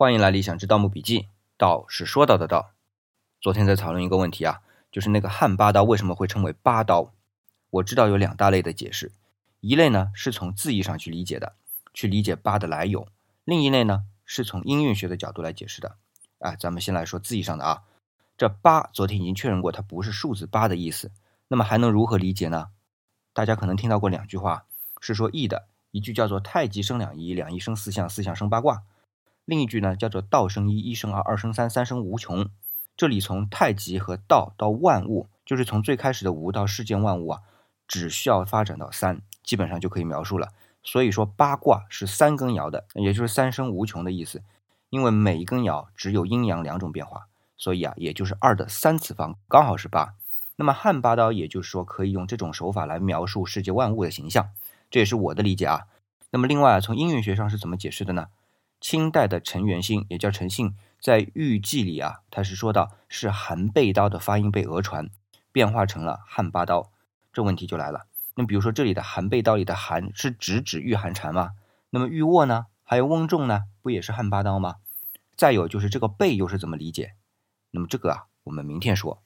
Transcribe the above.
欢迎来理想之盗墓笔记。道是说到的道。昨天在讨论一个问题啊，就是那个汉八刀为什么会称为八刀？我知道有两大类的解释，一类呢是从字义上去理解的，去理解八的来由；另一类呢是从音韵学的角度来解释的。啊，咱们先来说字义上的啊，这八昨天已经确认过，它不是数字八的意思。那么还能如何理解呢？大家可能听到过两句话，是说易的，一句叫做太极生两仪，两仪生四象，四象生八卦。另一句呢，叫做道生一，一生二，二生三，三生无穷。这里从太极和道到万物，就是从最开始的无到世间万物啊，只需要发展到三，基本上就可以描述了。所以说八卦是三根爻的，也就是三生无穷的意思。因为每一根爻只有阴阳两种变化，所以啊，也就是二的三次方刚好是八。那么汉八刀，也就是说可以用这种手法来描述世界万物的形象，这也是我的理解啊。那么另外从音韵学上是怎么解释的呢？清代的陈元兴，也叫陈信，在《玉记》里啊，他是说到是韩背刀的发音被讹传，变化成了汉八刀。这问题就来了。那比如说这里的韩背刀里的韩是直指玉寒蝉吗？那么玉握呢？还有翁仲呢？不也是汉八刀吗？再有就是这个背又是怎么理解？那么这个啊，我们明天说。